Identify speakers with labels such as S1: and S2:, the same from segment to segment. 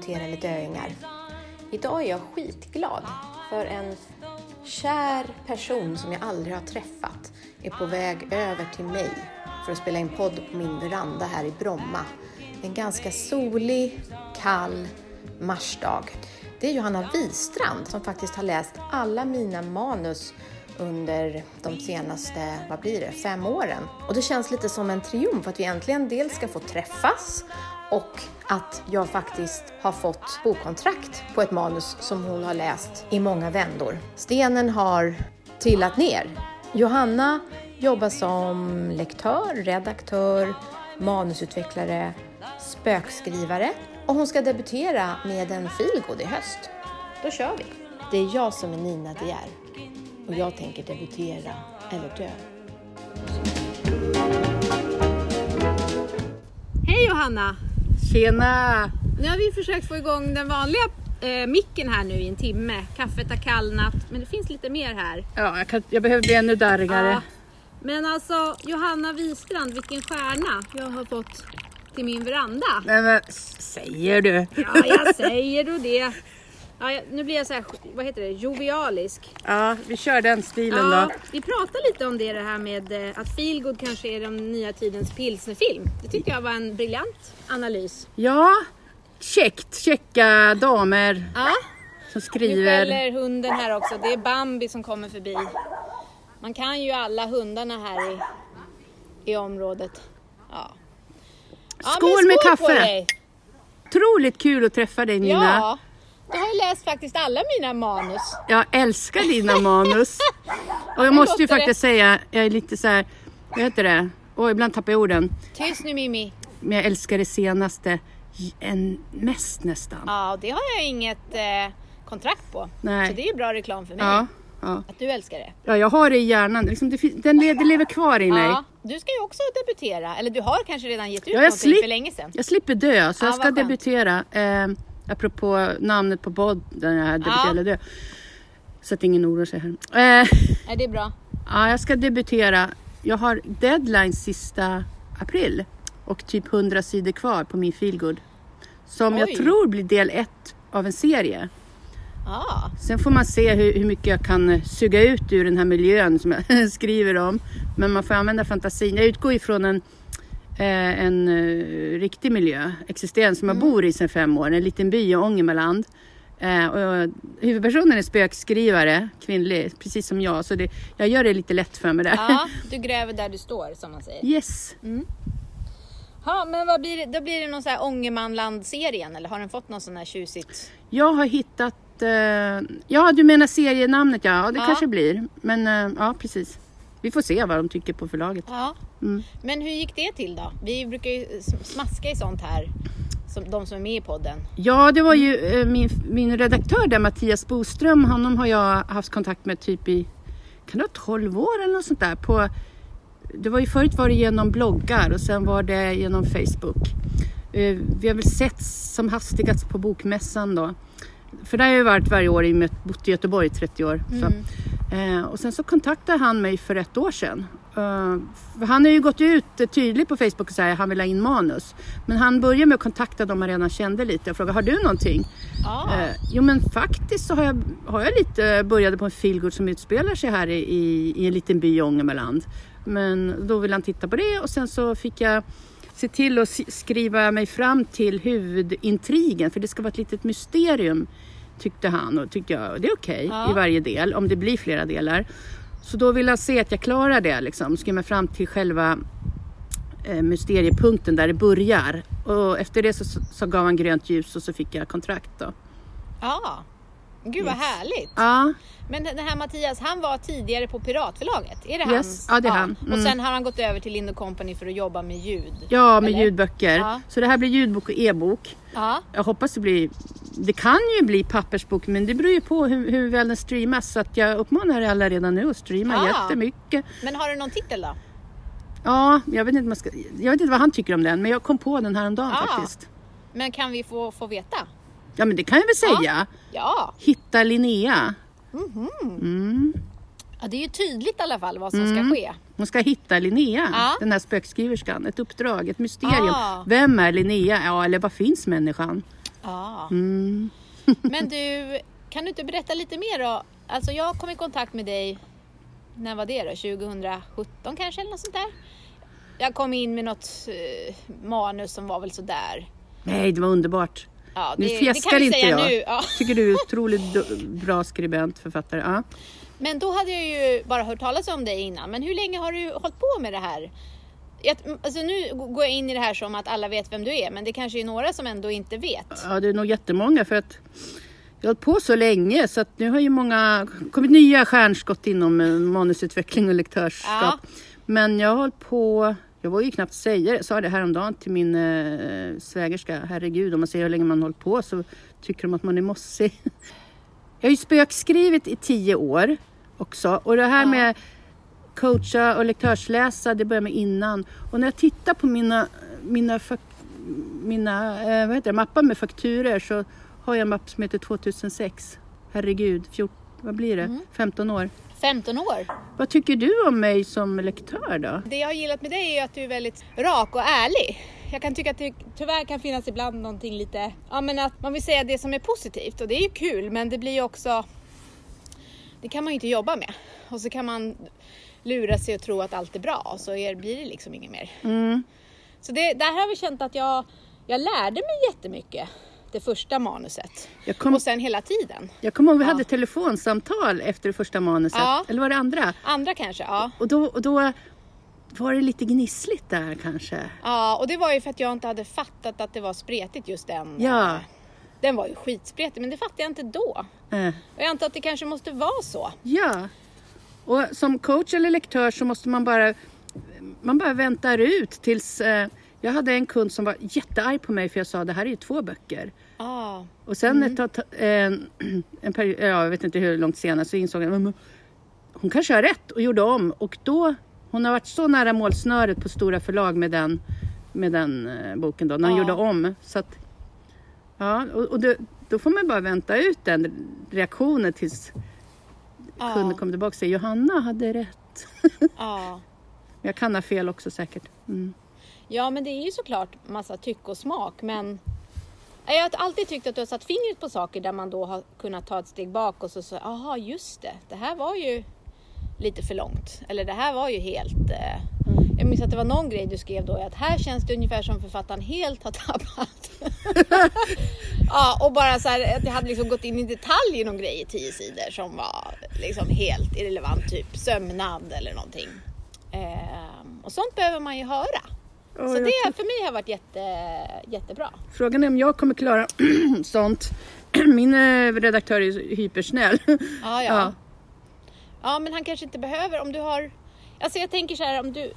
S1: debutera i öingar. Idag är jag skitglad för en kär person som jag aldrig har träffat är på väg över till mig för att spela in podd på min veranda här i Bromma. En ganska solig, kall marsdag. Det är Johanna Wistrand som faktiskt har läst alla mina manus under de senaste, vad blir det, fem åren. Och det känns lite som en triumf att vi äntligen dels ska få träffas och att jag faktiskt har fått bokkontrakt på ett manus som hon har läst i många vändor. Stenen har trillat ner. Johanna jobbar som lektör, redaktör, manusutvecklare, spökskrivare och hon ska debutera med en feelgood i höst. Då kör vi! Det är jag som är Nina De Geer och jag tänker debutera eller dö.
S2: Hej Johanna!
S3: Tjena!
S2: Nu har vi försökt få igång den vanliga eh, micken här nu i en timme. Kaffet har kallnat, men det finns lite mer här.
S3: Ja, jag, kan, jag behöver bli ännu darrigare.
S2: Ja. Men alltså Johanna Wistrand, vilken stjärna jag har fått till min veranda.
S3: Nej, men, säger du?
S2: Ja, jag säger då det. Ja, nu blir jag så här, vad heter det, jovialisk.
S3: Ja, vi kör den stilen
S2: Ja,
S3: då.
S2: vi pratade lite om det, det här med eh, att feelgood kanske är den nya tidens pilsnerfilm. Det tycker jag var en briljant analys.
S3: Ja, käckt. Checka damer
S2: Ja.
S3: som
S2: Nu
S3: skriver.
S2: skäller hunden här också. Det är Bambi som kommer förbi. Man kan ju alla hundarna här i, i området. Ja. Ja, men
S3: Skål med kaffe. Otroligt kul att träffa dig Nina.
S2: Ja, du har ju läst faktiskt alla mina manus.
S3: Jag älskar dina manus. Och jag måste ju faktiskt säga, jag är lite så här, vad heter det? Och ibland tappar jag orden.
S2: Tyst nu Mimi.
S3: Men jag älskar det senaste en mest nästan.
S2: Ja, det har jag inget eh, kontrakt på.
S3: Nej.
S2: Så det är ju bra reklam för mig.
S3: Ja, ja.
S2: Att du älskar det.
S3: ja, jag har det i hjärnan. Liksom, det, den det lever kvar i mig.
S2: Ja, du ska ju också debutera. Eller du har kanske redan gett ut
S3: Ja,
S2: någonting
S3: slip-
S2: för länge sedan.
S3: Jag slipper dö, så
S2: Ja,
S3: jag ska debutera. Eh, apropå namnet på podden, jag debutera eller dö. Så att ingen oroar sig här. Eh,
S2: Nej, det är bra.
S3: ja, jag ska debutera. Jag har deadline sista april och typ 100 sidor kvar på min feelgood. Som jag
S2: Oj.
S3: tror blir del ett av en serie.
S2: Ja,
S3: Sen får man se hur, hur mycket jag kan eh, suga ut ur den här miljön som jag skriver om. Men man får använda fantasin. Jag utgår ifrån en, eh, en eh, riktig miljö, existerande, som jag bor i sedan fem år. En liten by i Ångermanland. Eh, och huvudpersonen är spökskrivare, kvinnlig, precis som jag. Så det, jag gör det lite lätt för mig där.
S2: ja, du gräver där du står som man säger.
S3: Yes.
S2: Ja, men vad blir det? Då blir det någon sån här Ångermanland-serien eller har den fått någon sån här tjusigt?
S3: Jag har hittat... Eh, ja, du menar serienamnet ja. ja det
S2: Ja.
S3: kanske blir. Men eh, ja, precis. Vi får se vad de tycker på förlaget.
S2: Ja.
S3: Mm.
S2: Men hur gick det till då? Vi brukar ju sm- smaska i sånt här, som de som är med i podden.
S3: Ja, det var ju eh, min, min redaktör där, Mattias Boström. Honom har jag haft kontakt med typ i, kan det vara 12 år eller något sånt där. På, det var ju förut var det genom bloggar och sen var det genom Facebook. Eh, Vi har väl sett som hastigast på bokmässan då. För där har jag varit varje år i och med att jag bott i Göteborg i 30 år. Så. Eh, och sen så kontaktade han mig för ett år sedan. Eh, han har ju gått ut tydligt på Facebook och sagt att han vill ha in manus. Men han började med att kontakta dem han redan kände lite och fråga, har du någonting?
S2: Ja.
S3: Eh, jo men faktiskt så har jag, har jag lite, började på en feelgood som utspelar sig här i, i, i en liten by i Ångermanland. Men då ville han titta på det och sen så fick jag se till att skriva mig fram till huvudintrigen för det ska vara ett litet mysterium tyckte han och tyckte jag och det är okej
S2: Ja.
S3: i varje del om det blir flera delar. Så då vill han se att jag klarar det liksom, mig fram till själva eh, mysteriepunkten där det börjar. Och efter det så, så, så gav han grönt ljus och så fick jag kontrakt då.
S2: ja. Gud vad härligt.
S3: Ja,
S2: Men den här Mattias, han var tidigare på Piratförlaget. Är det
S3: Yes. Ja, det är han.
S2: Och
S3: Mm.
S2: sen har han gått över till Lind Company för att jobba med ljud.
S3: ja med
S2: Eller?
S3: ljudböcker.
S2: Ja.
S3: Så det här blir ljudbok och e-bok.
S2: Ja.
S3: Jag hoppas det blir... Det kan ju bli pappersbok men det beror ju på hur, hur väl den streamas. Så att jag uppmanar alla redan nu att streama
S2: Ja.
S3: jättemycket.
S2: Men har du någon titel då?
S3: Ja, jag vet, inte jag, vet inte vad han tycker om den men jag kom på den här om dagen
S2: Ah.
S3: faktiskt.
S2: Men kan vi få, få veta?
S3: Ja men det kan jag väl säga.
S2: Ja.
S3: Hitta Linnea.
S2: ja, det är ju tydligt i alla fall vad som
S3: Mm.
S2: ska ske.
S3: Hon ska hitta Linnea,
S2: Ja.
S3: den här spökskriverskan. Ett uppdrag, ett mysterium.
S2: Ah.
S3: Vem är Linnea? Ja, eller var finns människan?
S2: Ja.
S3: Mm.
S2: Men du, kan du inte berätta lite mer då? Alltså jag kom i kontakt med dig, när var det då? 2017 kanske eller något sånt där? Jag kom in med något eh, manus som var väl sådär.
S3: Nej, det var underbart.
S2: Ja,
S3: Nu
S2: det, det
S3: fjäskar inte
S2: säga
S3: jag.
S2: nu. Ja.
S3: Tycker du är otroligt bra skribent, författare. Ja.
S2: Men då hade jag ju bara hört talas om dig innan. Men hur länge har du hållit på med det här? Jag, alltså nu går jag in i det här som att alla vet vem du är, men det kanske är några som ändå inte vet.
S3: ja, det är nog jättemånga för att jag har hållit på så länge så att nu har ju många kommit nya stjärnskott inom eh, manusutveckling och lektörskap.
S2: Ja.
S3: Men jag har hållit på, jag vågar ju knappt säga jag sa det häromdagen till min eh, svägerska. Herregud, om man säger hur länge man har hållit på så tycker de att man är mossig. Jag har ju spökskrivit i tio år också och det här
S2: Ja.
S3: med coacha och lektörsläsa, det började med innan. Och när jag tittar på mina, mina, mina eh, vad heter det, mappar med fakturer så har jag en mapp som heter 2006. Herregud, 14, vad blir det? 15 år.
S2: 15 år.
S3: Vad tycker du om mig som lektör då?
S2: Det jag har gillat med dig är att du är väldigt rak och ärlig. Jag kan tycka att det tyvärr kan finnas ibland någonting lite, ja men att man vill säga det som är positivt och det är ju kul men det blir ju också, det kan man ju inte jobba med. Och så kan man lura sig och tro att allt är bra och så är, blir det liksom inget mer.
S3: Mm.
S2: Så det, där har vi känt att jag, jag lärde mig jättemycket det första manuset.
S3: Kom,
S2: Och sen hela tiden.
S3: jag kommer ihåg vi
S2: Ja.
S3: hade telefonsamtal efter det första manuset.
S2: Ja.
S3: Eller var det andra?
S2: Andra kanske, ja.
S3: Och då, och då var det lite gnissligt där kanske.
S2: Ja, och det var ju för att jag inte hade fattat att det var spretigt just den.
S3: Ja.
S2: eh, Den var ju skitspretig, men det fattade jag inte då.
S3: Eh.
S2: Och jag antar att det kanske måste vara så.
S3: Ja. Och som coach eller lektör så måste man bara, man bara väntar ut tills... Eh, jag hade en kund som var jättearg på mig för jag sa det här är ju två böcker.
S2: Ja,
S3: Och sen ett tag, en, en period, ja, jag vet inte hur långt senare så insåg jag att hon kanske har rätt och gjorde om. Och då, hon har varit så nära målsnöret på stora förlag med den, med den eh, boken då, när hon
S2: Ja.
S3: gjorde om. Så att, ja, och, och då, då får man bara vänta ut den reaktionen tills
S2: ja,
S3: kunden kommer tillbaka och säger Johanna hade rätt.
S2: ja.
S3: Jag kan ha fel också säkert. Mm
S2: ja, men det är ju såklart massa tycke och smak. Men jag har alltid tyckt att du har satt fingret på saker där man då har kunnat ta ett steg bak och så så, aha just det, det här var ju lite för långt. Eller det här var ju helt... Eh, jag minns att det var någon grej du skrev då, att här känns det ungefär som författaren helt har tappat. ja, och bara så här, att jag hade liksom gått in i detalj i någon grej i tio sidor som var liksom helt irrelevant, typ sömnad eller någonting. Eh, och sånt behöver man ju höra. Så det för mig har varit jätte, jättebra.
S3: Frågan är om jag kommer klara sånt. Min eh, redaktör är hypersnäll.
S2: Ja, ja.
S3: Ja.
S2: ja. men han kanske inte behöver om du har... Alltså jag tänker så här om du...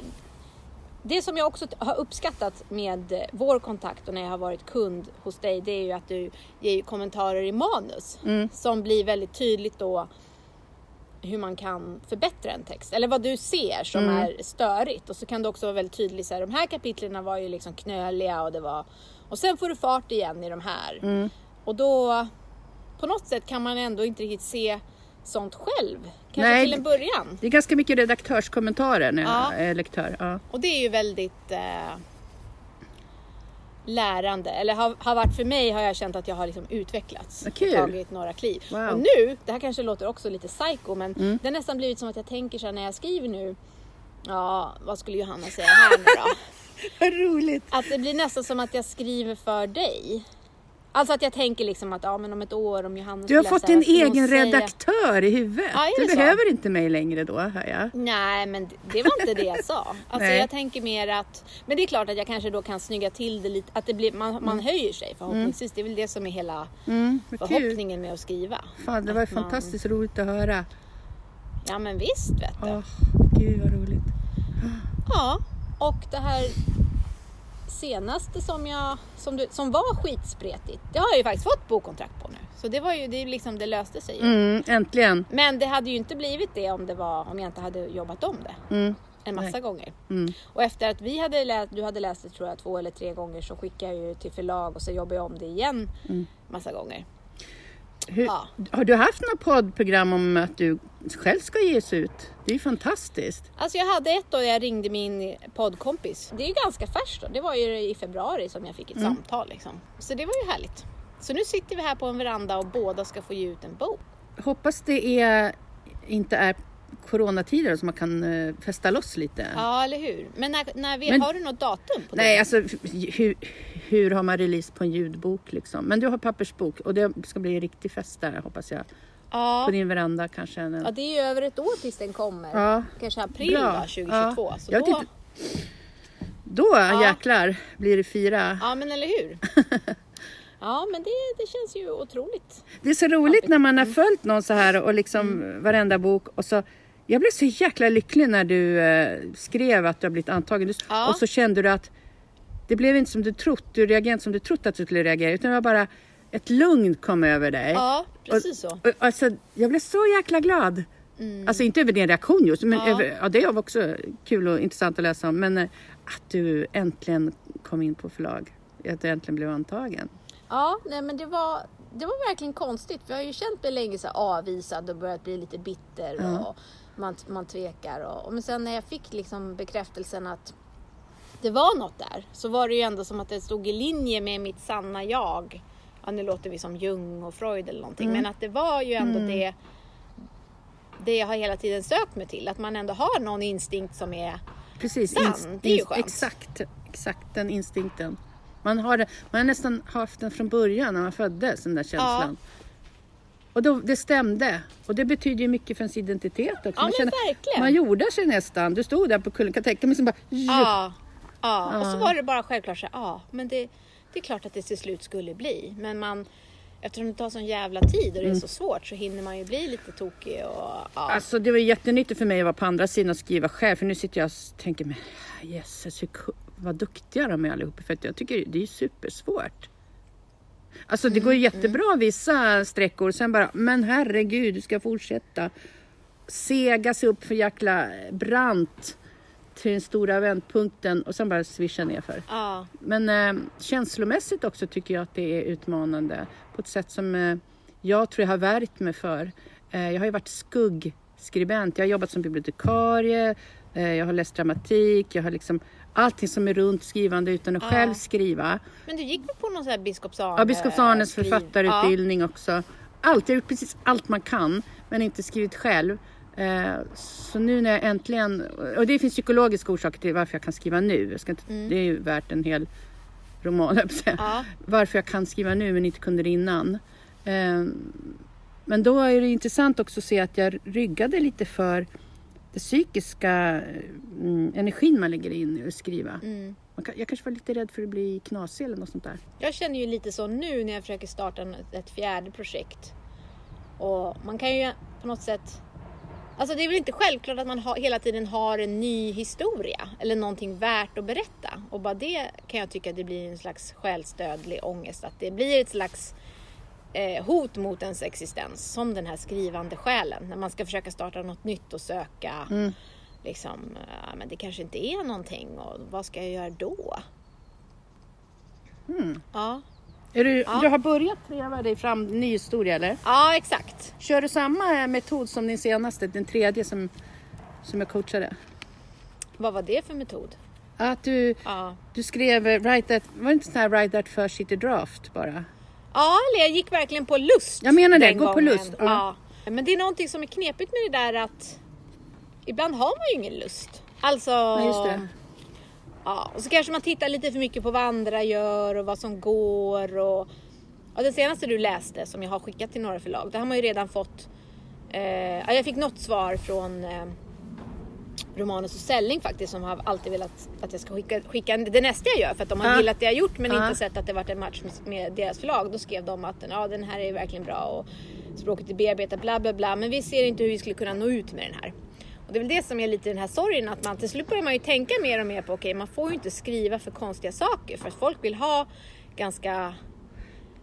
S2: Det som jag också har uppskattat med eh, vår kontakt och när jag har varit kund hos dig, det är ju att du ger kommentarer i manus
S3: Mm.
S2: som blir väldigt tydligt då hur man kan förbättra en text. Eller vad du ser som
S3: Mm.
S2: är störigt. Och så kan du också vara väldigt tydlig så här, de här kapitlen var ju liksom knöliga och det var... Och sen får du fart igen i de här.
S3: Mm.
S2: Och då, på något sätt kan man ändå inte riktigt se sånt själv. Kanske
S3: Nej.
S2: till en början.
S3: Det är ganska mycket redaktörskommentarer när jag
S2: Ja.
S3: är lektör. Ja.
S2: Och det är ju väldigt eh, lärande. Eller har, har varit för mig har jag känt att jag har liksom utvecklats.
S3: Kul.
S2: Tagit några kliv.
S3: Wow.
S2: Och nu, det här kanske låter också lite psycho, men
S3: Mm.
S2: det har nästan blivit som att jag tänker så här när jag skriver nu. Ja, vad skulle Johanna säga här nu då?
S3: Vad roligt!
S2: Att det blir nästan som att jag skriver för dig. Alltså att jag tänker liksom att ja, men om ett år om Johanna
S3: Du har fått din
S2: hon
S3: egen
S2: säga?
S3: redaktör i huvudet.
S2: Ja,
S3: du
S2: så?
S3: behöver inte mig längre då, hör jag.
S2: Nej, men det- det var inte det jag sa. Alltså jag tänker mer att, men det är klart att jag kanske då kan snygga till det lite, att det blir, man, man höjer sig förhoppningsvis. Det är väl det som är hela
S3: Mm,
S2: förhoppningen med att skriva.
S3: Fan, det var
S2: man-
S3: fantastiskt roligt att höra.
S2: Ja men visst vet du.
S3: Åh, gud vad roligt.
S2: Ja, och det här senaste som jag, som, du, som var skitspretigt, det har jag ju faktiskt fått bokkontrakt på nu. Så det var ju, det liksom, det löste sig ju.
S3: Mm, äntligen.
S2: Men det hade ju inte blivit det om det var, om jag inte hade jobbat om det
S3: Mm,
S2: en massa
S3: Nej.
S2: gånger.
S3: mm.
S2: Och efter att vi hade läst, du hade läst det tror jag två eller tre gånger så skickade jag ju till förlag och så jobbade jag om det igen
S3: Mm.
S2: massa gånger.
S3: Hur,
S2: Ja.
S3: Har du haft några poddprogram om att du själv ska ges ut? Det är ju fantastiskt.
S2: Alltså jag hade ett då jag ringde min poddkompis. Det är ju ganska färskt då. Det var ju i februari som jag fick ett
S3: Mm.
S2: samtal liksom. Så det var ju härligt. Så nu sitter vi här på en veranda och båda ska få ge ut en bok.
S3: Hoppas det är, inte är coronatider så man kan eh, festa loss lite.
S2: Ja, eller hur? Men, när, när vi,
S3: Men-
S2: har du något datum på
S3: Nej,
S2: det?
S3: alltså hur, hur har man release på en ljudbok liksom? Men du har pappersbok och det ska bli en riktig fest där hoppas jag.
S2: Ja.
S3: På din veranda kanske. En,
S2: ja, det är ju över ett år tills den kommer.
S3: Ja.
S2: Kanske april
S3: Bra.
S2: då, 2022.
S3: Ja.
S2: Så
S3: Jag
S2: då,
S3: tyckte- Då jäklar blir det fira.
S2: Ja, men eller hur? ja, men det, det känns ju otroligt.
S3: Det är så roligt när man har följt någon så här och liksom varenda bok och så jag blev så jäkla lycklig när du eh, skrev att du har blivit antagen.
S2: Ja.
S3: Och så kände du att det blev inte som du trott. Du reagerade inte som du trott att du skulle reagera. Utan det var bara ett lugn kom över dig.
S2: Ja, precis så.
S3: Och, alltså, jag blev så jäkla glad. Alltså inte över din reaktion just, men
S2: Mm. Ja.
S3: över, ja, det var också kul och intressant att läsa om. Men eh, att du äntligen kom in på förlag. Att du äntligen blev antagen.
S2: Ja, nej men det var, det var verkligen konstigt. För jag har ju känt mig länge så avvisad och börjat bli lite bitter
S3: Ja.
S2: Man, man tvekar. Och, och men sen när jag fick liksom bekräftelsen att det var något där så var det ju ändå som att det stod i linje med mitt sanna jag. Ja, nu låter vi som Jung och Freud eller någonting,
S3: Mm.
S2: men att det var ju ändå det det jag har hela tiden sökt mig till. Att man ändå har någon instinkt som är
S3: Precis,
S2: Sann, det är ju skönt.
S3: exakt, exakt den instinkten. Man har, man har nästan haft den från början när man föddes, den där känslan. Och då, det stämde. Och det betyder ju mycket för ens identitet också.
S2: Ja,
S3: man,
S2: men verkligen.
S3: man gjorde sig nästan. Du stod där på kullen, kan tänka mig som bara...
S2: Ja, ja. och så var det bara självklart så ja, men det, det är klart att det till slut skulle bli. Men man, eftersom det tar sån jävla tid och det är så svårt så hinner man ju bli lite tokig och ja.
S3: Alltså det var jättenyttigt för mig att vara på andra sidan och skriva själv. För nu sitter jag och tänker, men jösses vad duktiga de är allihop. För jag tycker det är supersvårt. Alltså det går ju jättebra vissa sträckor. Sen bara, men herregud, du ska fortsätta. Sega sig upp för jäkla brant till den stora vändpunkten och sen bara swisha ner för.
S2: ja.
S3: Men eh, känslomässigt också tycker jag att det är utmanande på ett sätt som eh, jag tror jag har värjt mig för. Eh, jag har ju varit skuggskribent, jag har jobbat som bibliotekarie, eh, jag har läst dramatik, jag har liksom allting som är runt skrivande utan att
S2: Ja.
S3: själv skriva.
S2: Men du gick väl på någon sån här Biskops Arne?
S3: Ja, Biskops Arnes författarutbildning också. Allt, jag har gjort precis allt man kan men inte skrivit själv. Eh, så nu när jag äntligen, och det finns psykologiska orsaker till varför jag kan skriva nu. Jag ska inte, Det är ju värt en hel roman, jag.
S2: Ja.
S3: Varför jag kan skriva nu men inte kunde det innan. Eh, men då är det intressant också att se att jag ryggade lite för det psykiska mm, energin man lägger in i att skriva.
S2: Mm.
S3: Kan, jag kanske var lite rädd för att bli knasig eller något sånt där.
S2: Jag känner ju lite så nu när jag försöker starta ett fjärde projekt. Och man kan ju på något sätt... Alltså det är väl inte självklart att man har, hela tiden har en ny historia eller någonting värt att berätta. Och bara det kan jag tycka att det blir en slags själsdödlig ångest. Att det blir ett slags eh, hot mot ens existens. Som den här skrivande själen. När man ska försöka starta något nytt och söka liksom, ja, men det kanske inte är någonting och vad ska jag göra då? Ja.
S3: Är du,
S2: Ja.
S3: du har börjat treva dig fram ny historia eller?
S2: ja, exakt.
S3: Kör du samma metod som din senaste, den tredje som, som jag coachade?
S2: Vad var det för metod?
S3: Att du,
S2: Ja.
S3: du skrev eh, write that, var det inte sån här write that first city draft bara?
S2: Ja, eller jag gick verkligen på lust.
S3: Jag menar det, gå på lust, ja.
S2: Ja. Men det är någonting som är knepigt med det där att ibland har man ju ingen lust. Alltså...
S3: Ja, just det.
S2: Ja, och så kanske man tittar lite för mycket på vad andra gör och vad som går. Och, ja, den senaste du läste som jag har skickat till några förlag, där har man ju redan fått... Eh, ja, jag fick något svar från eh, Romanus och Selling faktiskt som har alltid velat att jag ska skicka, skicka det nästa jag gör för att de har
S3: Ja.
S2: gillat det jag gjort men
S3: Ja.
S2: inte sett att det varit en match med, deras förlag. Då skrev de att ja, den här är verkligen bra och språket är bearbetat bla bla bla men vi ser inte hur vi skulle kunna nå ut med den här. Och det är väl det som är lite den här sorgen att man till slut börjar man ju tänka mer och mer på okej man får ju inte skriva för konstiga saker för att folk vill ha ganska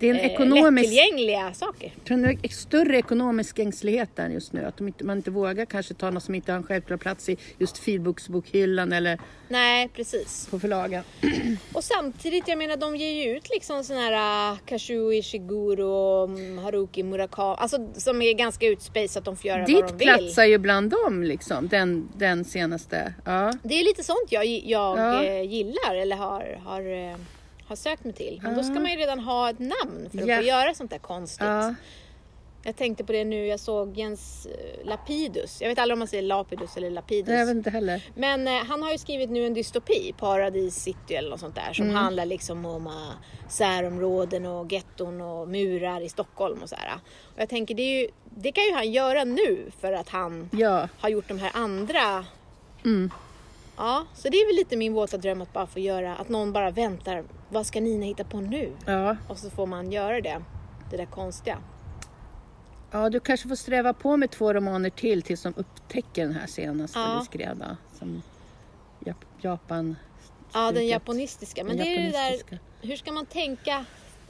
S3: Det är en
S2: eh,
S3: ekonomisk,
S2: lättillgängliga saker.
S3: jag tror det är större ekonomisk ängslighet där just nu. Att inte, man inte vågar kanske ta något som inte har en självklar plats i just filboksbokhyllan eller
S2: Nej precis.
S3: på förlagen.
S2: Och samtidigt, jag menar de ger ju ut liksom såna här uh, Kazuo Ishiguro, mm, Haruki Murakami, alltså som är ganska utspaced att de får göra vad de
S3: Ditt
S2: vill.
S3: platsar ju bland dem liksom, den, den senaste. Ja.
S2: Det är lite sånt jag, jag
S3: Ja.
S2: eh, gillar eller har, har, eh, har sökt mig till. Men då ska man ju redan ha ett namn för att
S3: Ja.
S2: få göra sånt där konstigt.
S3: Ja.
S2: Jag tänkte på det nu, jag såg Jens eh, Lapidus. Jag vet aldrig om man säger Lapidus eller Lapidus.
S3: Nej, jag vet inte heller.
S2: Men eh, han har ju skrivit nu en dystopi, Paradis City eller något sånt där, som handlar liksom om uh, särområden och getton och murar i Stockholm och så här. Och jag tänker, det, är ju, det kan ju han göra nu för att han
S3: Ja.
S2: har gjort de här andra.
S3: Mm.
S2: Ja, så det är väl lite min våta dröm att bara få göra, att någon bara väntar, vad ska Nina hitta på nu?
S3: Ja.
S2: Och så får man göra det, det där konstiga.
S3: ja, du kanske får sträva på med två romaner till tills de upptäcker den här senaste
S2: Ja.
S3: du skrev då, Som Jap- Japan...
S2: Ja, den
S3: stuket.
S2: japonistiska. Men
S3: Den
S2: det är det där,
S3: japonistiska.
S2: hur ska man tänka?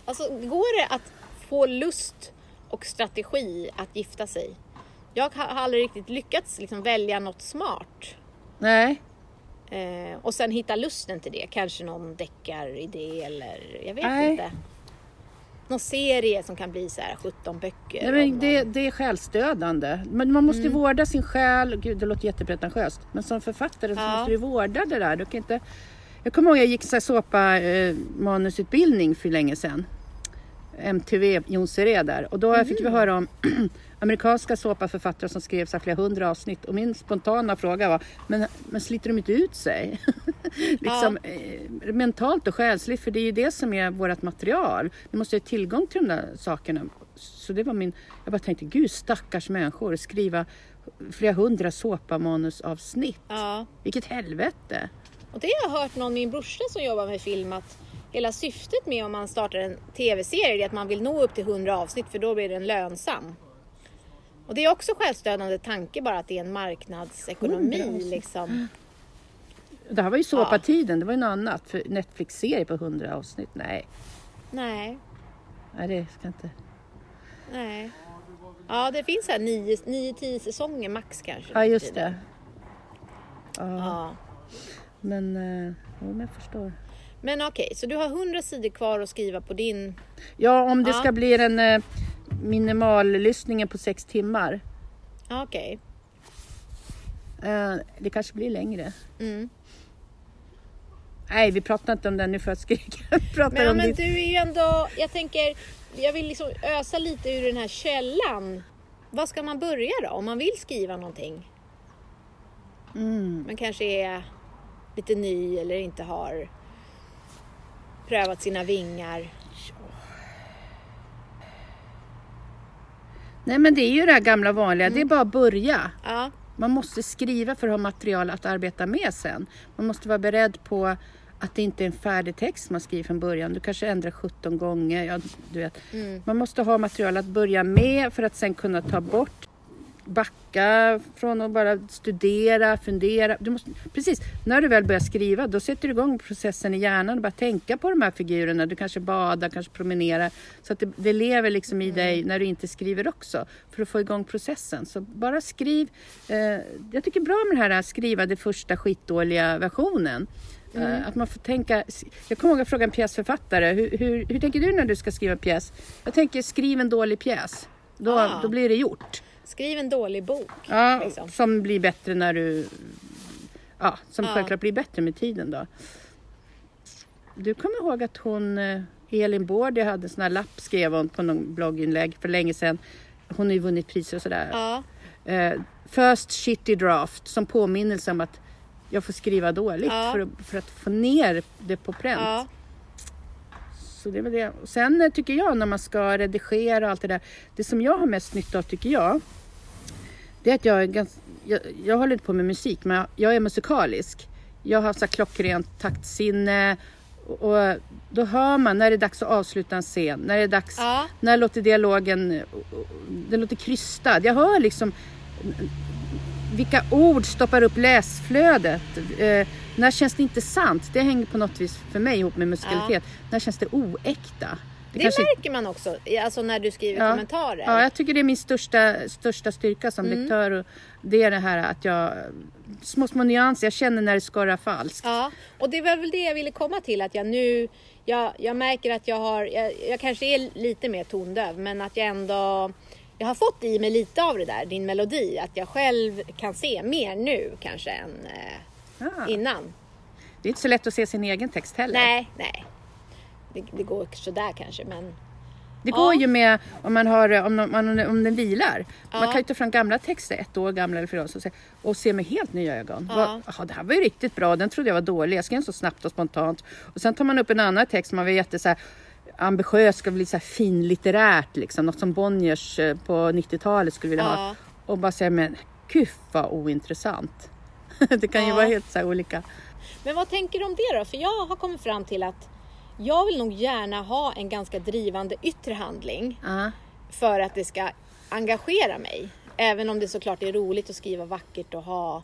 S2: Alltså, går det att få lust och strategi att gifta sig? Jag har har aldrig riktigt lyckats liksom välja något smart.
S3: Nej,
S2: Eh, och sen hitta lusten till det. Kanske någon deckaridé eller jag vet
S3: Nej.
S2: inte. Någon serie som kan bli så här 17 böcker.
S3: Nej, men det,
S2: någon-
S3: det är själsdödande. Men man måste
S2: Mm.
S3: vårda sin själ. Gud, det låter jättepretentiöst. Men som författare så
S2: Ja.
S3: måste du vårda det där. Du kan inte... Jag kommer ihåg jag gick så här såpa eh, manusutbildning för länge sedan. MTV Jonsered där. Och då fick vi
S2: Mm.
S3: höra om amerikanska såpaförfattare som skrev så flera hundra avsnitt. Och min spontana fråga var, men, men sliter de inte ut sig? liksom, eh, mentalt och själsligt, för det är ju det som är vårt material. Vi måste ha tillgång till de där sakerna. Så det var min, jag bara tänkte, gud stackars människor, skriva flera hundra såpamanusavsnitt.
S2: Ja.
S3: Vilket helvete!
S2: Och det har jag hört någon, min brorsa som jobbar med film, att hela syftet med om man startar en tv-serie är att man vill nå upp till 100 avsnitt för då blir den lönsam. Och det är också självstödande tanke bara att det är en
S3: 100
S2: marknadsekonomi liksom.
S3: Det här var ju såpatiden, det var ju något annat. För Netflix-serie på 100 avsnitt, nej.
S2: Nej,
S3: Nej, det ska inte...
S2: nej. Ja, det finns här 9-10 säsonger max kanske.
S3: Ja, just det. Ja,
S2: Ja.
S3: men... eh, Jo, men jag förstår.
S2: Men okej, så du har 100 sidor kvar att skriva på din...
S3: Ja, om det
S2: Ja.
S3: ska bli den eh, minimallyssningen på sex timmar.
S2: Okej.
S3: Eh, det kanske blir längre.
S2: Mm.
S3: Nej, vi pratar inte om den nu för att skrika. Pratar
S2: Men,
S3: om
S2: men
S3: ditt...
S2: du är ju ändå, jag tänker, jag vill liksom ösa lite ur den här källan. Vad ska man börja då om man vill skriva någonting?
S3: Mm.
S2: Man kanske är lite ny eller inte har prövat sina vingar.
S3: Nej, men det är ju det här gamla vanliga.
S2: Mm.
S3: Det är bara att börja.
S2: Ja,
S3: Man måste skriva för att ha material att arbeta med sen. Man måste vara beredd på att det inte är en färdig text man skriver från början. Du kanske ändrar 17 gånger. Ja, du vet.
S2: Mm.
S3: Man måste ha material att börja med för att sen kunna ta bort, backa från att bara studera, fundera. Du måste, precis, när du väl börjar skriva då sätter du igång processen i hjärnan och bara tänka på de här figurerna. Du kanske badar, kanske promenerar. Så att det, det lever liksom i dig när du inte skriver också. För att få igång processen. Så bara skriv. Eh, jag tycker bra med det här att skriva det första skitdåliga versionen. Eh, Att man får tänka, jag kommer ihåg att fråga en pjäsförfattare, hur, hur, hur tänker du när du ska skriva pjäs? Jag tänker skriv en dålig pjäs. Då,
S2: Ah.
S3: då blir det gjort.
S2: Skriv en dålig bok.
S3: Ja,
S2: liksom.
S3: Som blir bättre när du... Ja, som
S2: Ja.
S3: självklart blir bättre med tiden då. Du kommer ihåg att hon, eh, Elin Bård, hade en sån här lapp skrev hon på någon blogginlägg för länge sedan. Hon har ju vunnit priser och sådär.
S2: Ja,
S3: Eh, first shitty draft som påminnelse om att jag får skriva dåligt
S2: Ja.
S3: för, att, för att få ner det på pränt.
S2: ja,
S3: Så det väl det. Sen eh, tycker jag när man ska redigera och allt det där. Det som jag har mest nytta av tycker jag. Det är att jag är ganska, jag, jag håller inte på med musik men jag, jag är musikalisk. Jag har så här klockrent taktsinne. Och, och då hör man när det är dags att avsluta en scen. När det är dags,
S2: ja.
S3: när låter dialogen, den låter krystad. Jag hör liksom vilka ord stoppar upp läsflödet. Eh, när känns det inte sant? Det hänger på något vis för mig ihop med musikalitet. När känns det oäkta?
S2: Det
S3: kanske-
S2: märker man också, alltså när du skriver
S3: Ja.
S2: kommentarer.
S3: Ja, jag tycker det är min största, största styrka som
S2: Mm.
S3: lektör. Och det är det här att jag... Små, små nyanser. Jag känner när det skorrar falskt.
S2: Ja, och det var väl det jag ville komma till att jag nu, jag, jag märker att jag har, jag, jag kanske är lite mer tondöv men att jag ändå, jag har fått i mig lite av det där, din melodi, att jag själv kan se mer nu kanske än eh,
S3: Ah.
S2: innan.
S3: Det är inte så lätt att se sin egen text heller.
S2: Nej, nej. Det, det går sådär kanske men
S3: Det går
S2: Ja.
S3: ju med om man har om, man, om den vilar. Man
S2: Ja.
S3: kan ju ta fram gamla texter, ett år gamla eller fyra år, och se med helt nya ögon.
S2: Ja.
S3: Jaha, det här var ju riktigt bra, den trodde jag var dålig. Jag skrev så snabbt och spontant. Och sen tar man upp en annan text, man var jätte så här, ambitiös, ska bli så här finlitterärt liksom. Något som Bonniers eh, på 90-talet skulle vilja ha. Och bara säga, men gud vad ointressant. det kan ju vara helt så olika.
S2: Men vad tänker du om det då? För jag har kommit fram till att jag vill nog gärna ha en ganska drivande yttre handling
S3: Ja.
S2: för att det ska engagera mig. Även om det såklart är roligt att skriva vackert och ha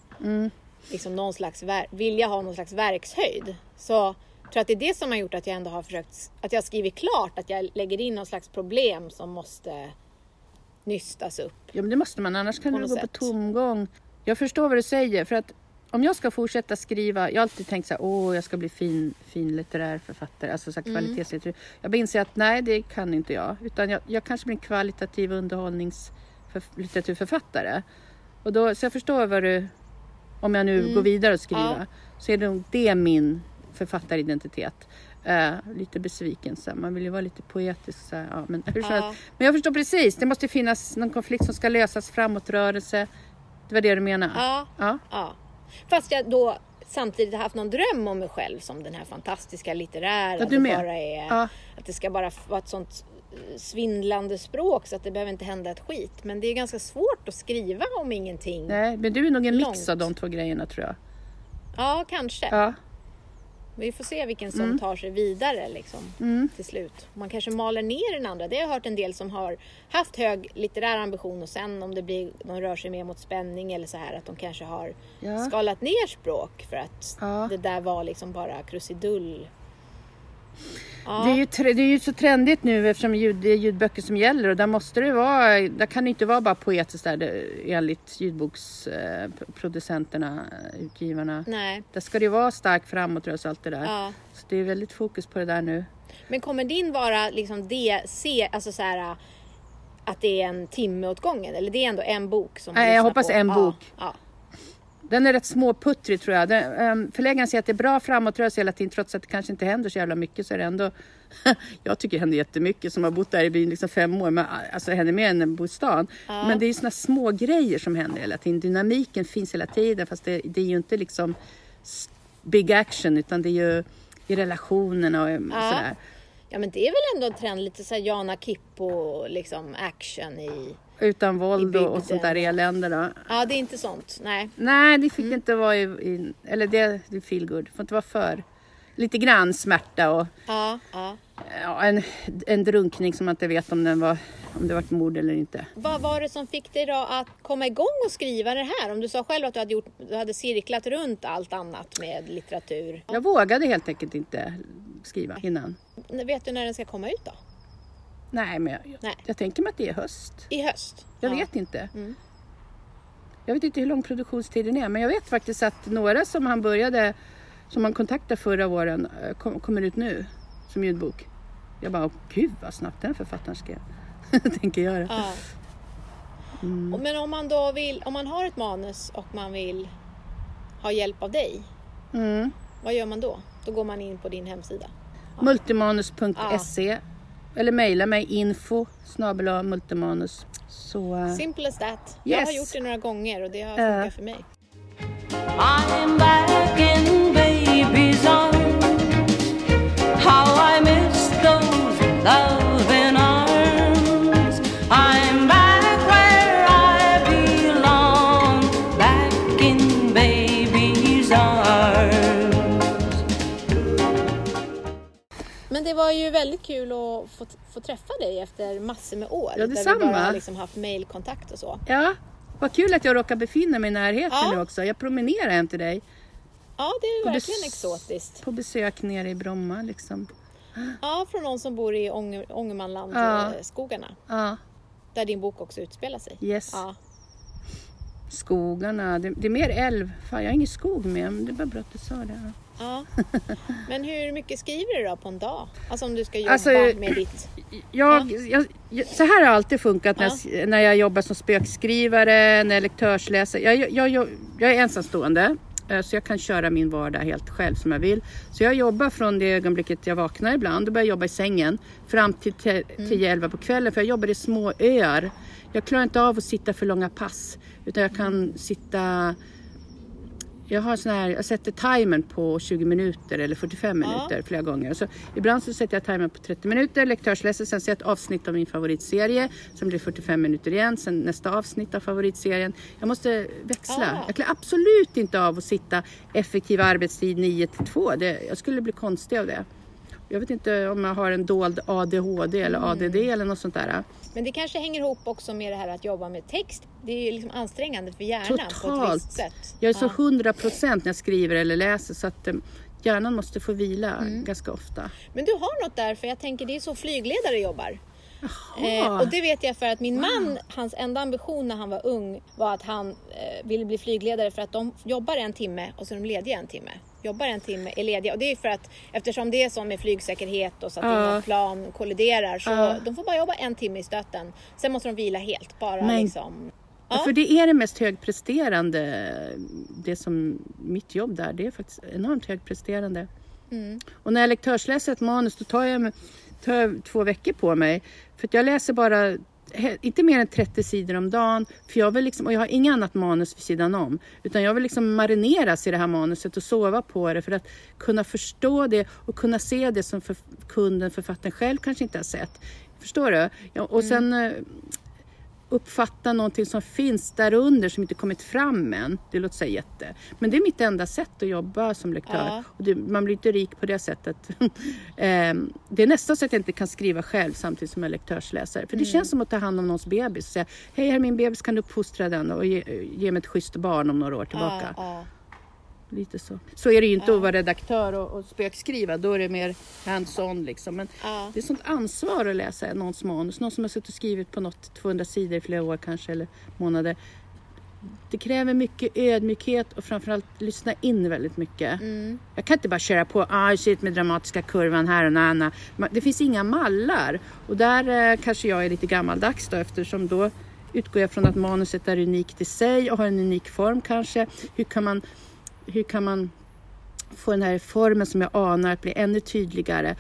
S2: liksom någon slags vilja ha någon slags verkshöjd. Så jag tror att det är det som har gjort att jag ändå har försökt, att jag har skrivit klart, att jag lägger in någon slags problem som måste nystas upp.
S3: Ja men det måste man, annars kan
S2: På
S3: du gå på
S2: sätt.
S3: tomgång. Jag förstår vad du säger, för att om jag ska fortsätta skriva, jag har alltid tänkt så här, åh jag ska bli fin, fin litterär författare, alltså så här
S2: Mm.
S3: kvalitetslitteratur. Jag inser att nej det kan inte jag, utan jag, jag kanske blir en kvalitativ underhållningslitteraturförfattare. Och då, så jag förstår vad du, om jag nu går vidare och skriva,
S2: Mm. Ja.
S3: så är det nog det min författaridentitet. Eh, lite besviken, så här. man vill ju vara lite poetisk. Så här, ja, men,
S2: Ja.
S3: men jag förstår precis, det måste finnas någon konflikt som ska lösas, framåtrörelse. Det var det du menade?
S2: Ja,
S3: Ja.
S2: ja. Fast jag då samtidigt har haft någon dröm om mig själv som den här fantastiska litterära.
S3: Ja, du med.
S2: bara är,
S3: Ja.
S2: Att det ska bara vara ett sånt eh, svindlande språk så att det behöver inte hända ett skit. Men det är ganska svårt att skriva om ingenting.
S3: Nej, men du är nog en mix av de två grejerna tror jag.
S2: Ja, kanske.
S3: Ja.
S2: Vi får se vilken som
S3: Mm.
S2: tar sig vidare liksom, till slut. Man kanske maler ner den andra. Det har jag hört en del som har haft hög litterär ambition och sen om det blir, de rör sig mer mot spänning eller så här att de kanske har
S3: Ja.
S2: skalat ner språk för att
S3: Ja.
S2: det där var liksom bara krusidull. Ja.
S3: Det, är ju det är ju så trendigt nu eftersom ljud, det är ljudböcker som gäller och där måste det vara, där kan det inte vara bara poetiskt där det, enligt ljudboksproducenterna, utgivarna.
S2: Nej.
S3: Där ska det vara stark framåtrörelse och allt det där.
S2: Ja.
S3: Så det är väldigt fokus på det där nu.
S2: Men kommer din vara liksom det, se, alltså så här att det är en timme åt gången? Eller det är ändå en bok? Som
S3: Nej, jag hoppas
S2: på?
S3: en bok.
S2: Ja.
S3: Den är rätt småputtrig tror jag. Den, ehm, förläggaren säger att det är bra framåtrörelse hela tiden trots att det kanske inte händer så jävla mycket så är det ändå Jag tycker det händer jättemycket som har bott där i byn liksom fem år. Men, alltså det händer mer än i stan. Men det är ju såna små grejer som händer hela tiden. Dynamiken finns hela tiden fast det, det är ju inte liksom big action utan det är ju i relationerna och em,
S2: Ja.
S3: sådär.
S2: ja, men det är väl ändå en trend, lite så här Jana Kippo liksom action i...
S3: Utan våld och, och sånt där elände då.
S2: Ja, det är inte sånt. Nej.
S3: Nej, det fick
S2: Mm.
S3: inte vara i, i eller det, det är feel good. Det får inte vara för lite grann smärta och
S2: Ja, ja.
S3: ja, en, en drunkning som man inte vet om, den var, om det var ett mord eller inte.
S2: Vad var det som fick dig då att komma igång och skriva det här? Om du sa själv att du hade, gjort, du hade cirklat runt allt annat med litteratur.
S3: Jag vågade helt enkelt inte skriva innan.
S2: Vet du när den ska komma ut då?
S3: Nej, men jag,
S2: Nej.
S3: jag tänker mig att det är höst.
S2: I höst?
S3: Jag
S2: ja.
S3: vet inte.
S2: Mm.
S3: Jag vet inte hur lång produktionstiden är, men jag vet faktiskt att några som han började, som han kontaktade förra våren, eh, kom, kommer ut nu som ljudbok. Jag bara, gud vad snabbt den författaren skrev. tänker göra.
S2: Ja.
S3: Mm.
S2: Men om man då vill, om man har ett manus och man vill ha hjälp av dig,
S3: Mm.
S2: vad gör man då? Då går man in på din hemsida.
S3: Multimanus.se eller mejla mig info snabel multimanus. Så, eh,
S2: Simple as that. Jag har
S3: Yes.
S2: gjort det några gånger och det har funkat för mig.
S4: I'm back in baby's arms. How I miss those loving
S2: var ju väldigt kul att få, få träffa dig efter massor med år.
S3: Ja,
S2: Där vi
S3: detsamma.
S2: bara har liksom haft mailkontakt och så.
S3: ja, vad kul att jag råkar befinna mig i närheten
S2: Ja.
S3: nu också. Jag promenerar hem till dig
S2: Ja, det är
S3: det
S2: verkligen exotiskt.
S3: på besök nere i Bromma. Liksom.
S2: Ja, från någon som bor i Ånger, Ångermanland,
S3: Ja.
S2: eh, skogarna.
S3: Ja,
S2: Där din bok också utspelar sig.
S3: yes.
S2: Ja.
S3: Skogarna, det, det är mer älv. Fan, jag har ingen skog med, men det bara bra att du sa det.
S2: ja. Men hur mycket skriver du då på en dag? Alltså om du ska jobba
S3: Alltså,
S2: med ditt...
S3: Jag, jag, jag, så här har alltid funkat när,
S2: Ja.
S3: jag, när jag jobbar som spökskrivare, när jag lektörsläser. Jag, jag, jag, jag är ensamstående Eh, Så jag kan köra min vardag helt själv som jag vill. Så jag jobbar från det ögonblicket jag vaknar ibland. Då börjar jag jobba i sängen. Fram till te- 10-11 på kvällen. För jag jobbar i små öar. Jag klarar inte av att sitta för långa pass. Utan jag kan sitta... Jag har sån här, jag sätter timern på 20 minuter eller 45 minuter flera gånger. Så ibland så sätter jag timern på 30 minuter, lektörsläser, sen ser jag ett avsnitt av min favoritserie. Sen blir det 45 minuter igen, sen nästa avsnitt av favoritserien. Jag måste växla.
S2: Ah.
S3: Jag klarar absolut inte av att sitta effektiv arbetstid 9 till 2. Det, jag skulle bli konstig av det. Jag vet inte om jag har en dold ADHD eller ADD eller något sånt där.
S2: Men det kanske hänger ihop också med det här att jobba med text. Det är ju liksom ansträngande för hjärnan på ett
S3: Totalt.
S2: visst sätt.
S3: Jag är så. 100 procent när jag skriver eller läser så att eh, hjärnan måste få vila
S2: Mm.
S3: ganska ofta.
S2: Men du har något där, för jag tänker det är så flygledare jobbar. Eh, och det vet jag för att min man, hans enda ambition när han var ung var att han eh, ville bli flygledare för att de jobbar en timme och så är de lediga en timme. Jobbar en timme, är lediga. Och det är för att eftersom det är som med flygsäkerhet och så att
S3: Ja.
S2: inga plan kolliderar så
S3: Ja.
S2: de får bara jobba en timme i stöten. Sen måste de vila helt. Bara
S3: Men-
S2: liksom. Ja.
S3: För det är det mest högpresterande, det som mitt jobb där, det är faktiskt enormt högpresterande.
S2: Mm.
S3: Och när jag lektörsläser ett manus då tar jag, tar jag två veckor på mig. För att jag läser bara, inte mer än 30 sidor om dagen. För jag vill liksom, och jag har inget annat manus vid sidan om. Utan jag vill liksom marineras i det här manuset och sova på det för att kunna förstå det och kunna se det som för kunden, författaren själv kanske inte har sett. Förstår du? Ja, och sen eh, uppfatta någonting som finns där under som inte kommit fram än. Det låter här jätte. Men det är mitt enda sätt att jobba som lektör.
S2: Ja.
S3: Och det, man blir inte rik på det sättet. Ehm, det är nästan så att jag inte kan skriva själv samtidigt som jag är lektörsläsare. För det känns som att ta hand om någons bebis och säga Hej, här är min bebis, kan du uppfostra den och ge, ge mig ett schysst barn om några år tillbaka.
S2: Ja, ja.
S3: Lite så. Så är det ju inte att vara redaktör och, och spökskriva. Då är det mer hands-on liksom. Men
S2: Ja.
S3: det är sånt ansvar att läsa någons manus. Någon som har suttit och skrivit på något 200 sidor i flera år kanske eller månader. Det kräver mycket ödmjukhet och framförallt lyssna in väldigt mycket.
S2: Mm.
S3: Jag kan inte bara köra på ah, shit med dramatiska kurvan här och nana. Det finns inga mallar. Och där eh, kanske jag är lite gammaldags då eftersom då utgår jag från att manuset är unikt i sig och har en unik form kanske. Hur kan man, hur kan man få den här formen som jag anar att bli ännu tydligare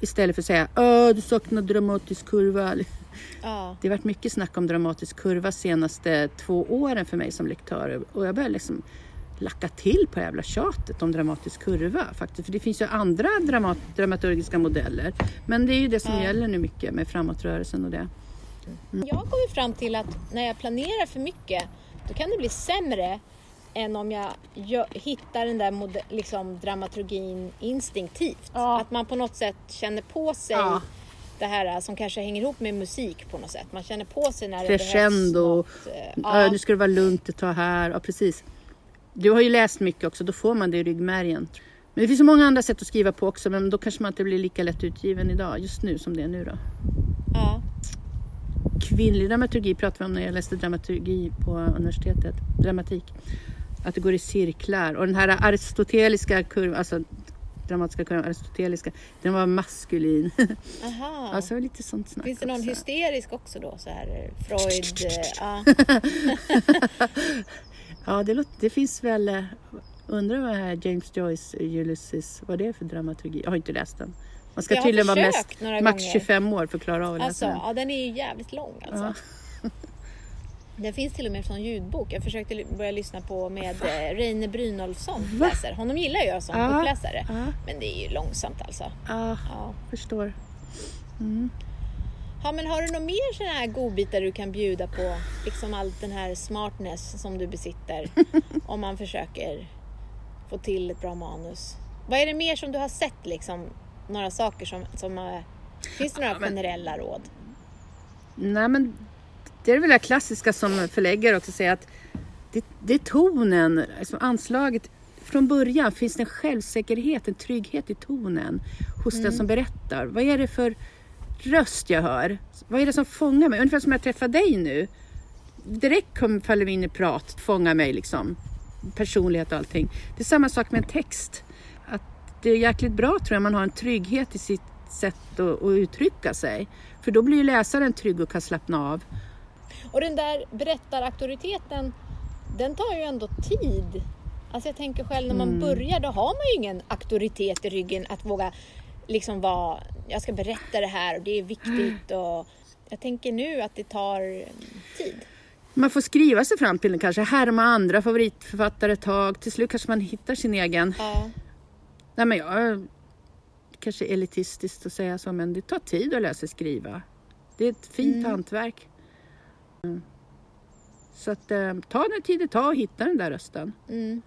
S3: istället för att säga Åh, du saknar dramatisk kurva.
S2: Ja.
S3: Det har varit mycket snack om dramatisk kurva senaste två åren för mig som lektör och jag börjar liksom lacka till på det jävla tjatet om dramatisk kurva faktiskt. För det finns ju andra dramat dramaturgiska modeller. Men det är ju det som
S2: Ja.
S3: gäller nu mycket med framåtrörelsen och det.
S2: Jag har kommit fram till att när jag planerar för mycket då kan det bli sämre än om jag gö- hittar den där liksom, dramaturgin instinktivt.
S3: Ja.
S2: Att man på något sätt känner på sig
S3: Ja.
S2: det här som kanske hänger ihop med musik på något sätt. Man känner på sig när det
S3: Crescendo.
S2: behövs något.
S3: Ja.
S2: Ja.
S3: Nu ska det vara lugnt ett tag här. Ja, precis. Du har ju läst mycket också, då får man det i ryggmärgen. Men det finns så många andra sätt att skriva på också, men då kanske man inte blir lika lätt utgiven idag, just nu som det är nu då.
S2: Ja.
S3: kvinnlig dramaturgi pratade vi om när jag läste dramaturgi på universitetet, dramatik. Att det går i cirklar och den här aristoteliska kurvan, alltså dramatiska kurvan, aristoteliska, den var maskulin.
S2: Aha.
S3: alltså lite sånt snack
S2: Finns det någon
S3: också.
S2: hysterisk också då? Så här, eh, Freud? eh, Ja.
S3: Ja, det, låter, det finns väl, eh, undrar vad här James Joyce, Ulysses, vad det är för dramaturgi? Jag har inte läst den. Man ska tydligen vara mest, max
S2: gånger.
S3: 25 år för att klara av att
S2: Alltså,
S3: läsa den.
S2: ja, den är ju jävligt lång alltså. Den finns till och med som ljudbok. Jag försökte börja lyssna på med eh, Reine Brynolfsson läser. Honom gillar jag som
S3: Ja,
S2: uppläsare.
S3: ja.
S2: Men det är ju långsamt alltså.
S3: Ja,
S2: Ja.
S3: förstår.
S2: ja men har du några mer sådana här godbitar du kan bjuda på? Liksom allt den här smartness som du besitter. om man försöker få till ett bra manus. Vad är det mer som du har sett liksom? Några saker som... som eh, finns det några generella råd?
S3: Nej men det är väl det klassiska som förläggare också säger att det, det är tonen, liksom anslaget. Från början finns det en självsäkerhet, en trygghet i tonen hos den som berättar. Vad är det för röst jag hör? Vad är det som fångar mig? Ungefär som jag träffar dig nu. Direkt kom, faller vi in i prat, fångar mig liksom. Personlighet och allting. Det är samma sak med en text. Att det är jäkligt bra tror jag man har en trygghet i sitt sätt att, att uttrycka sig. För då blir ju läsaren trygg och kan slappna av.
S2: Och den där berättarauktoriteten, den tar ju ändå tid Alltså jag tänker själv när man
S3: Mm.
S2: börjar då har man ju ingen auktoritet i ryggen att våga liksom vara, jag ska berätta det här och det är viktigt och jag tänker nu att det tar mm, tid.
S3: Man får skriva sig fram till den kanske, härma andra favoritförfattare ett tag. Till slut kanske man hittar sin egen.
S2: Ja.
S3: Nej men jag kanske elitistiskt att säga så men det tar tid att lära sig skriva. Det är ett fint
S2: Mm.
S3: hantverk. Mm. Så att eh, ta den tid det tar att hitta den där rösten.
S2: Mm.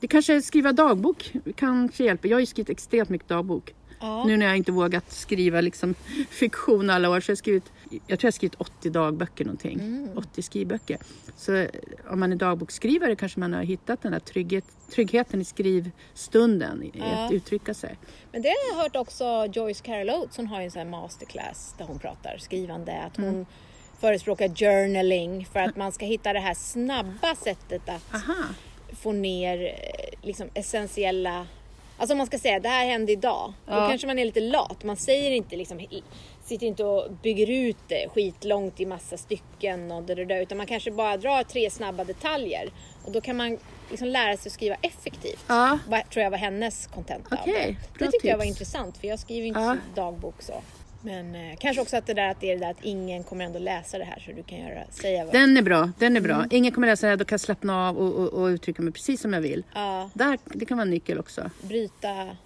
S3: Det kanske skriva dagbok kanske hjälper. Jag har ju skrivit extremt mycket dagbok.
S2: Ja.
S3: Nu när jag inte vågat skriva liksom fiktion alla år så har jag skrivit, jag tror jag har skrivit 80 dagböcker någonting.
S2: Mm.
S3: 80 skrivböcker. Så om man är dagboksskrivare kanske man har hittat den där trygghet, tryggheten i skrivstunden, i
S2: Ja.
S3: att uttrycka sig.
S2: Men det har jag hört också Joyce Carol Oates, hon har ju en sån här masterclass där hon pratar skrivande, att hon
S3: Mm.
S2: Förespråkar journaling för att man ska hitta det här snabba sättet att
S3: Aha,
S2: få ner eh, liksom essentiella Alltså om man ska säga det här hände idag. Då
S3: Ja.
S2: kanske man är lite lat. Man säger inte liksom, sitter inte och bygger ut det skitlångt i massa stycken och det, det, utan man kanske bara drar tre snabba detaljer. Och då kan man liksom lära sig att skriva effektivt.
S3: ja,
S2: Vad, tror jag var hennes contenta av
S3: Okej,
S2: det. Det tyckte jag var intressant för jag skriver inte
S3: Ja.
S2: dagbok så. Men eh, kanske också att det där att det är det där att ingen kommer ändå läsa det här så du kan göra, säga vad...
S3: den är bra. Den är bra.
S2: Mm.
S3: Ingen kommer läsa det här, då kan jag slappna av och, och, och uttrycka mig precis som jag vill.
S2: Ja,
S3: Där, det kan vara en nyckel också.
S2: bryta...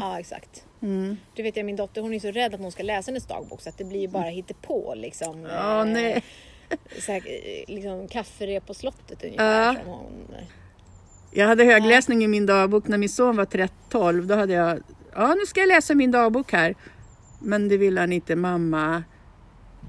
S2: Ja, exakt.
S3: Mm.
S2: Du vet jag, min dotter hon är så rädd att hon ska läsa hennes dagbok så att det blir ju bara hittepå liksom.
S3: Ja,
S2: eh,
S3: nej.
S2: Så här, eh, liksom kafferep på slottet ungefär.
S3: Ja.
S2: Som hon,
S3: Jag hade högläsning i min dagbok när min son var 13. Då hade jag, ja nu ska jag läsa min dagbok här. Men det ville han inte. Mamma,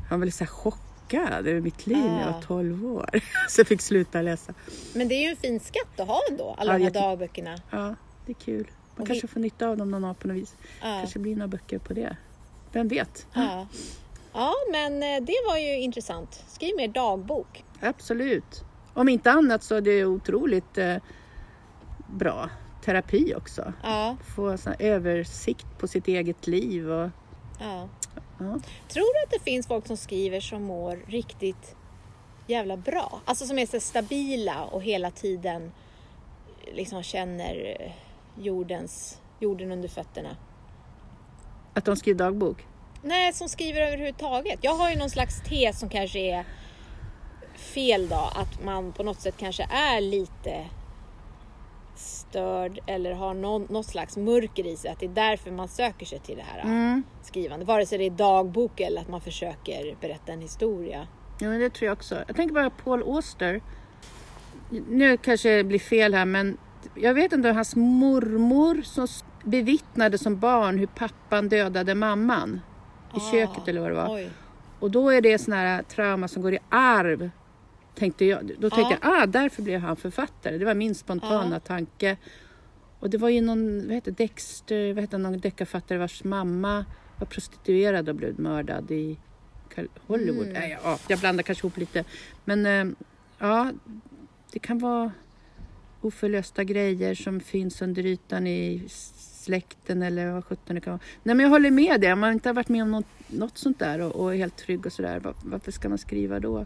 S3: han lite så här chockad över mitt liv när jag var 12 år. Så jag fick sluta läsa.
S2: men det är ju en fin skatt att ha ändå, alla
S3: Ja,
S2: de här dagböckerna.
S3: Ja, det är kul. Man
S2: Och
S3: kanske
S2: vi-
S3: får nytta av dem någon dag på något vis.
S2: Ja.
S3: kanske blir några böcker på det. Vem vet?
S2: Ja. ja, men eh, det var ju intressant. Skriv mer dagbok.
S3: Absolut. Om inte annat så är det otroligt eh, bra terapi också.
S2: Ja,
S3: Få en översikt på sitt eget liv. Och,
S2: ja.
S3: ja.
S2: Tror du att det finns folk som skriver som mår riktigt jävla bra? Alltså som är så stabila och hela tiden liksom känner eh, jordens, jorden under fötterna.
S3: Att de skriver dagbok.
S2: Nej, som skriver överhuvudtaget. Jag har ju någon slags tes som kanske är fel då, att man på något sätt kanske är lite störd eller har någon, något slags mörker i sig. Att det är därför man söker sig till det här
S3: Mm.
S2: skrivande. Vare sig det är dagbok eller att man försöker berätta en historia.
S3: Ja, det tror jag också. Jag tänker bara Paul Auster. Nu kanske det blir fel här, men jag vet inte, hans mormor som bevittnade som barn hur pappan dödade mamman i
S2: Ah,
S3: köket eller vad det var.
S2: Oj.
S3: Och då är det sån här trauma som går i arv. Tänkte jag. Då tänkte
S2: Ja.
S3: jag, ah, därför blev han författare. Det var min spontana
S2: Ja. tanke.
S3: Och det var ju någon, vad heter Dexter, vad heter någon deckarfattare vars mamma var prostituerad och blev mördad i Hollywood.
S2: Mm.
S3: Nej, ja, jag blandar kanske ihop lite. Men eh, ja, det kan vara oförlösta grejer som finns under ytan i släkten eller vad sjutton det kan vara. Nej men jag håller med dig, om man inte har varit med om något, något sånt där och, och är helt trygg och sådär, var, varför ska man skriva då?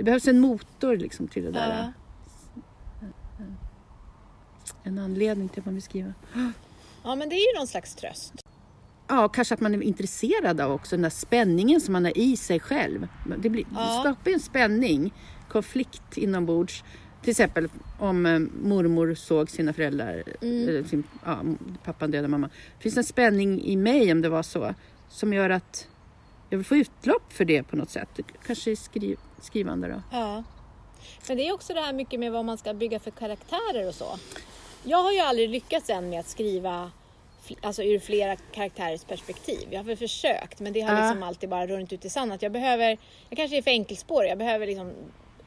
S3: Det behövs en motor liksom till det där.
S2: Ja.
S3: En anledning till att man vill skriva.
S2: ja, men det är ju någon slags tröst.
S3: Ja, kanske att man är intresserad av också den där spänningen som man har i sig själv. Det, blir,
S2: Ja.
S3: det skapar ju en spänning, konflikt inombords. Till exempel om eh, mormor såg sina föräldrar,
S2: Mm.
S3: eller sin, ja, pappan döda mamma. Det finns en spänning i mig om det var så, som gör att jag vill få utlopp för det på något sätt. Kanske skriv, skrivande då.
S2: Ja. Men det är också det här mycket med vad man ska bygga för karaktärer och så. Jag har ju aldrig lyckats än med att skriva alltså ur flera karaktärers perspektiv. Jag har väl försökt men det har
S3: Ja.
S2: liksom alltid bara runnit ut i sanden. Att Jag behöver, jag kanske är för enkelspårig, jag behöver liksom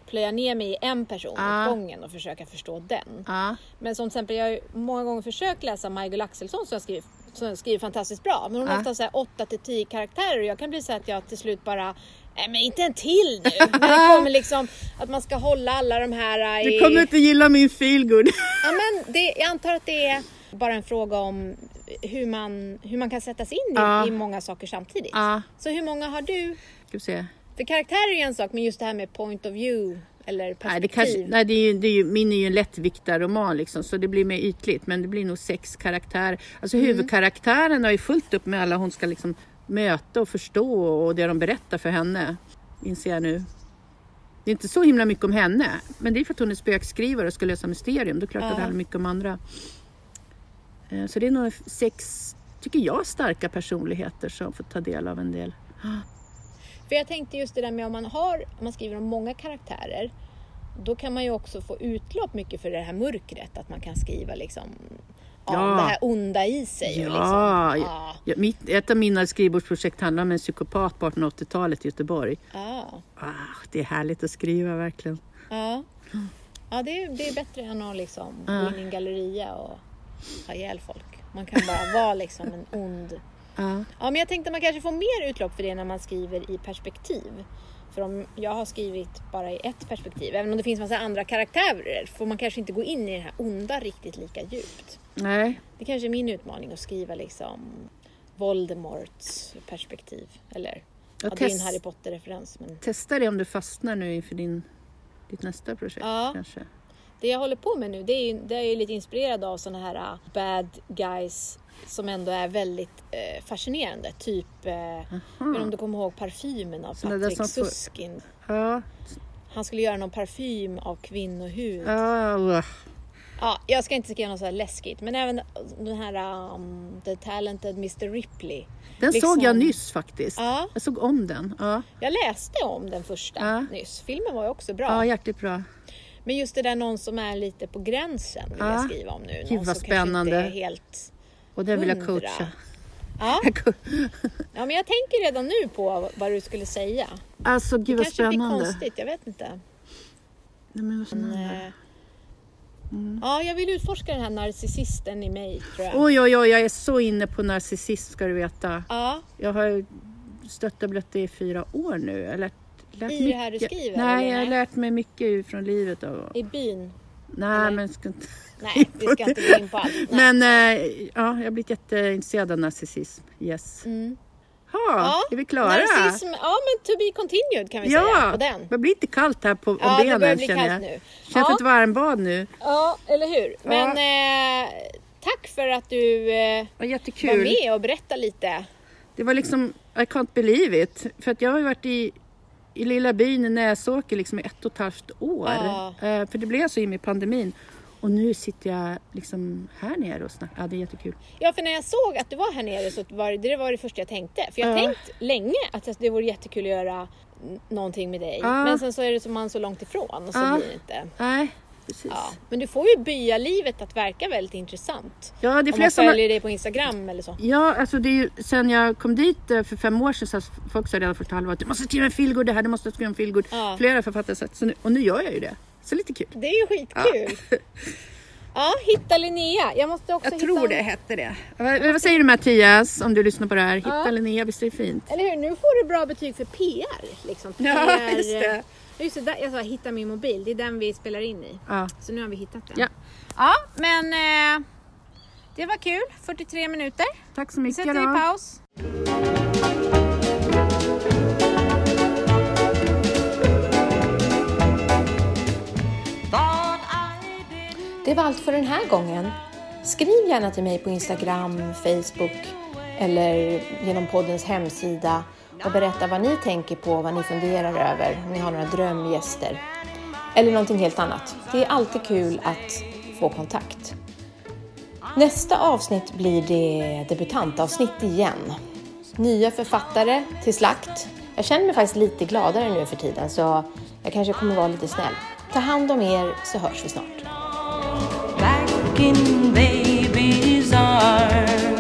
S2: plöja ner mig i en person
S3: Ja.
S2: åt gången och försöka förstå den.
S3: Ja,
S2: Men som till exempel, jag har ju många gånger försökt läsa Majgull Axelsson som skriver, som skriver fantastiskt bra. Men hon har
S3: Ja.
S2: ofta så här 8 till 10 karaktärer och jag kan bli så att jag till slut bara Nej men inte en till nu! När det kommer liksom att man ska hålla alla de här i...
S3: du kommer inte gilla min feelgood.
S2: Ja, men det, jag antar att det är bara en fråga om hur man, hur man kan sätta sig in i,
S3: Ja.
S2: i många saker samtidigt.
S3: Ja,
S2: Så hur många har du?
S3: ska vi se.
S2: För karaktär är en sak men just det här med point of view Eller
S3: Nej,
S2: perspektiv?
S3: det kanske, nej det är ju, det är ju, min är ju en lättviktarroman liksom, så det blir mer ytligt. Men det blir nog sex karaktärer. Alltså
S2: Mm.
S3: huvudkaraktären har ju fullt upp med alla hon ska liksom möta och förstå och det de berättar för henne. Inser jag nu. Det är inte så himla mycket om henne. Men det är för att hon är spökskrivare och ska lösa mysterium. Då är klart att det
S2: Ja.
S3: handlar mycket om andra. Eh, Så det är nog sex, tycker jag, starka personligheter som får ta del av en del.
S2: För jag tänkte just det där med om man har, om man skriver om många karaktärer, då kan man ju också få utlopp mycket för det här mörkret, att man kan skriva liksom ja,
S3: Ja.
S2: det här onda i sig.
S3: Ja,
S2: liksom, ja,
S3: ja, mitt, ett av mina skrivbordsprojekt handlar om en psykopat på 1880-talet i Göteborg.
S2: ja,
S3: Ah, det är härligt att skriva verkligen.
S2: ja. ja det, är, det är bättre än att liksom gå
S3: Ja.
S2: in i en galleria och ha ihjäl folk. Man kan bara vara liksom en ond
S3: Ja.
S2: Ja, men jag tänkte att man kanske får mer utlopp för det när man skriver i perspektiv. För om jag har skrivit bara i ett perspektiv, även om det finns massa andra karaktärer, får man kanske inte gå in i det här onda riktigt lika djupt.
S3: Nej,
S2: Det kanske är min utmaning att skriva liksom Voldemorts perspektiv. Eller, ja,
S3: Jag
S2: det är en Harry Potter-referens. Men
S3: testa det om du fastnar nu inför din, ditt nästa projekt
S2: Ja.
S3: kanske.
S2: det jag håller på med nu, det är, det är ju lite inspirerad av sådana här uh, bad guys som ändå är väldigt eh, fascinerande. Typ, eh, men om du kommer ihåg parfymen av
S3: där
S2: Patrick
S3: som
S2: Susskind.
S3: Ja,
S2: Han skulle göra någon parfym av kvinnohud.
S3: ja.
S2: Ja, jag ska inte skriva något så här läskigt, men även den här um, The Talented Mr Ripley.
S3: Den
S2: Liksom-
S3: såg jag nyss faktiskt.
S2: Ja,
S3: Jag såg om den. Ja,
S2: jag läste om den första
S3: Ja.
S2: nyss. Filmen var ju också bra.
S3: ja jäkligt bra. Men
S2: just det där någon som är lite på gränsen vill
S3: Ja.
S2: jag skriva om nu.
S3: Gud,
S2: Någon
S3: vad
S2: som kanske
S3: spännande.
S2: Inte är helt...
S3: Och den vill jag coacha.
S2: Ja. ja, men jag tänker redan nu på vad du skulle säga.
S3: Alltså gud
S2: Det
S3: vad
S2: kanske blir
S3: spännande.
S2: konstigt, jag vet inte.
S3: Nej, men vad spännande.
S2: Eh, Ja, jag vill utforska den här narcissisten i mig tror jag.
S3: Oj, oj, oj, jag är så inne på narcissism ska du veta.
S2: Ja,
S3: Jag har stött och blött det i fyra år nu. Jag lärt, lärt
S2: I det här du skriver,
S3: Nej, jag har lärt mig mycket från livet. Och,
S2: i byn.
S3: Nej,
S2: eller?
S3: men ska inte...
S2: Nej, vi ska inte gå in på allt. Nej.
S3: Men eh, ja, jag har blivit jätteintresserad av narcissism. Yes.
S2: Mm.
S3: Ha,
S2: Ja,
S3: är vi klara?
S2: Narcissism, ja men to be continued kan vi säga
S3: Ja,
S2: på den.
S3: det blir lite kallt här på
S2: Ja, det
S3: benen
S2: bli
S3: känner jag.
S2: nu.
S3: Känns
S2: Ja.
S3: ett varmbad nu.
S2: Ja, eller hur. Men eh, tack för att du eh, var med och berättade lite.
S3: Det var liksom, I can't believe it. För att jag har ju varit i, i lilla byn i Näsåker liksom i ett och ett halvt år.
S2: Ja.
S3: Eh, för det blev så i och med pandemin. Och nu sitter jag liksom här nere och snackar. Ja, det är jättekul.
S2: Ja, för när jag såg att du var här nere så var det, det var det första jag tänkte. För jag har
S3: Ja.
S2: tänkt länge att det vore jättekul att göra någonting med dig.
S3: Ja.
S2: Men sen så är det som man så långt ifrån och så blir det inte.
S3: Nej, precis.
S2: Ja. Men du får ju byalivet att verka väldigt intressant.
S3: Ja, det är
S2: Om man följer dig på Instagram eller så.
S3: Ja, alltså det är ju, sen jag kom dit eh, för fem år sedan så har folk sa redan första halvåret du måste skriva en feelgood det här, du måste skriva en feelgood.
S2: Ja.
S3: Flera författare har sagt och nu gör jag ju det. Så lite kul.
S2: Det är ju skitkul. Ja, hitta Linnea. Jag måste också
S3: Jag
S2: hitta...
S3: tror det hette det. Vad, säger du Mattias om du lyssnar på det här? Hitta
S2: Ja.
S3: Linnea, visst är det fint?
S2: Eller hur? Nu får du bra betyg för PR. Liksom. PR
S3: Ja, just det.
S2: Just det där, jag sa hitta min mobil. Det är den vi spelar in i.
S3: Ja.
S2: Så nu har vi hittat den.
S3: Ja.
S2: Ja, men eh, det var kul. 43 minuter.
S3: Tack så
S2: Vi
S3: mycket
S2: sätter i
S3: då.
S2: paus.
S1: Det var allt för den här gången. Skriv gärna till mig på Instagram, Facebook eller genom poddens hemsida och berätta vad ni tänker på, vad ni funderar över, om ni har några drömgäster eller någonting helt annat. Det är alltid kul att få kontakt. Nästa avsnitt blir det debutantavsnitt igen. Nya författare till slakt. Jag känner mig faktiskt lite gladare nu för tiden så jag kanske kommer vara lite snäll. Ta hand om er så hörs vi snart.
S4: looking baby's arms.